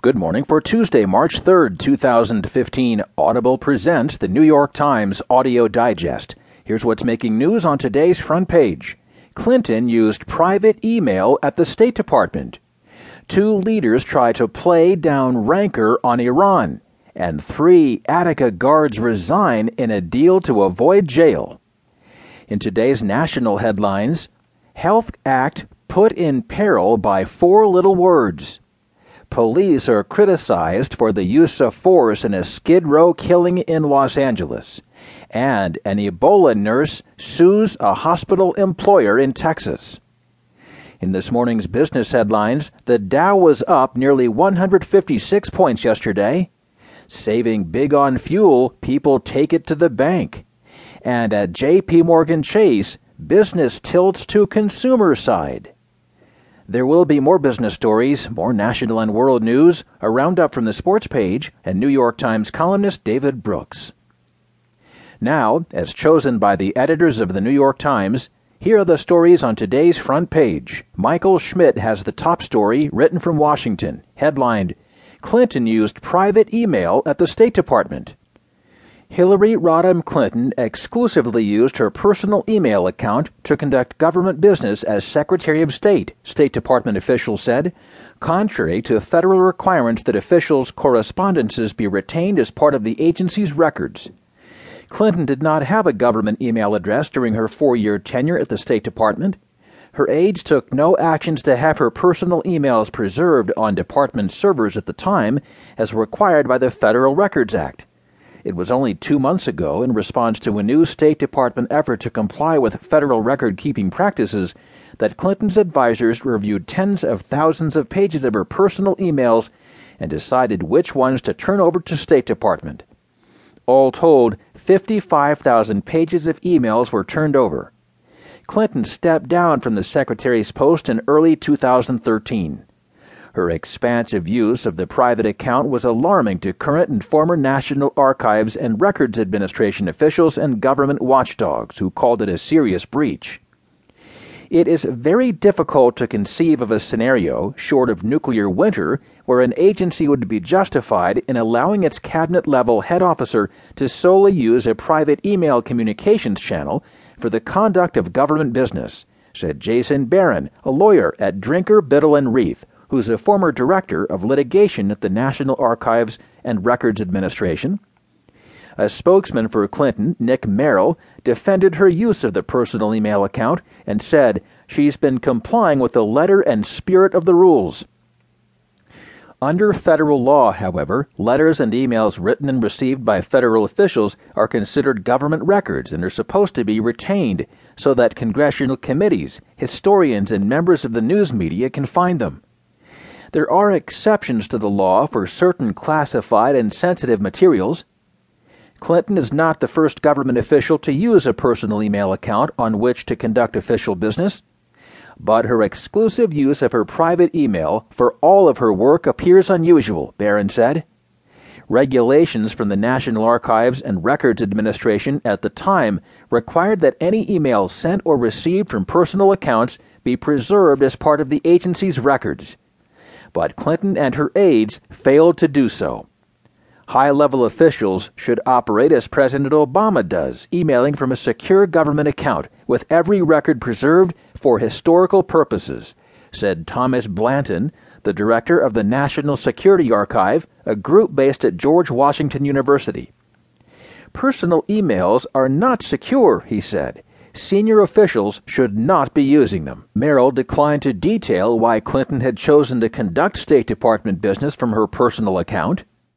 Good morning for Tuesday, March 3rd, 2015. Audible presents the New York Times Audio Digest. Here's what's making news on today's front page Clinton used private email at the State Department. Two leaders try to play down rancor on Iran. And three Attica guards resign in a deal to avoid jail. In today's national headlines, Health Act put in peril by four little words. Police are criticized for the use of force in a Skid Row killing in Los Angeles. And an Ebola nurse sues a hospital employer in Texas. In this morning's business headlines, the Dow was up nearly 156 points yesterday. Saving big on fuel, people take it to the bank. And at JP Morgan Chase, business tilts to consumer side. There will be more business stories, more national and world news, a roundup from the sports page, and New York Times columnist David Brooks. Now, as chosen by the editors of the New York Times, here are the stories on today's front page. Michael Schmidt has the top story written from Washington, headlined Clinton used private email at the State Department. Hillary Rodham Clinton exclusively used her personal email account to conduct government business as Secretary of State, State Department officials said, contrary to federal requirements that officials' correspondences be retained as part of the agency's records. Clinton did not have a government email address during her four year tenure at the State Department. Her aides took no actions to have her personal emails preserved on department servers at the time, as required by the Federal Records Act. It was only two months ago, in response to a new State Department effort to comply with federal record keeping practices, that Clinton's advisers reviewed tens of thousands of pages of her personal emails and decided which ones to turn over to State Department. All told, 55,000 pages of emails were turned over. Clinton stepped down from the secretary's post in early 2013. Her expansive use of the private account was alarming to current and former National Archives and Records Administration officials and government watchdogs who called it a serious breach. It is very difficult to conceive of a scenario, short of nuclear winter, where an agency would be justified in allowing its cabinet level head officer to solely use a private email communications channel for the conduct of government business, said Jason Baron, a lawyer at Drinker, Biddle, and Reath, who's a former director of litigation at the National Archives and Records Administration. A spokesman for Clinton, Nick Merrill, defended her use of the personal email account and said she's been complying with the letter and spirit of the rules. Under federal law, however, letters and emails written and received by federal officials are considered government records and are supposed to be retained so that congressional committees, historians, and members of the news media can find them. There are exceptions to the law for certain classified and sensitive materials. Clinton is not the first government official to use a personal email account on which to conduct official business, but her exclusive use of her private email for all of her work appears unusual, Baron said. Regulations from the National Archives and Records Administration at the time required that any emails sent or received from personal accounts be preserved as part of the agency's records but Clinton and her aides failed to do so. High level officials should operate as President Obama does, emailing from a secure government account with every record preserved for historical purposes, said Thomas Blanton, the director of the National Security Archive, a group based at George Washington University. Personal emails are not secure, he said senior officials should not be using them. Merrill declined to detail why Clinton had chosen to conduct State Department business from her personal account.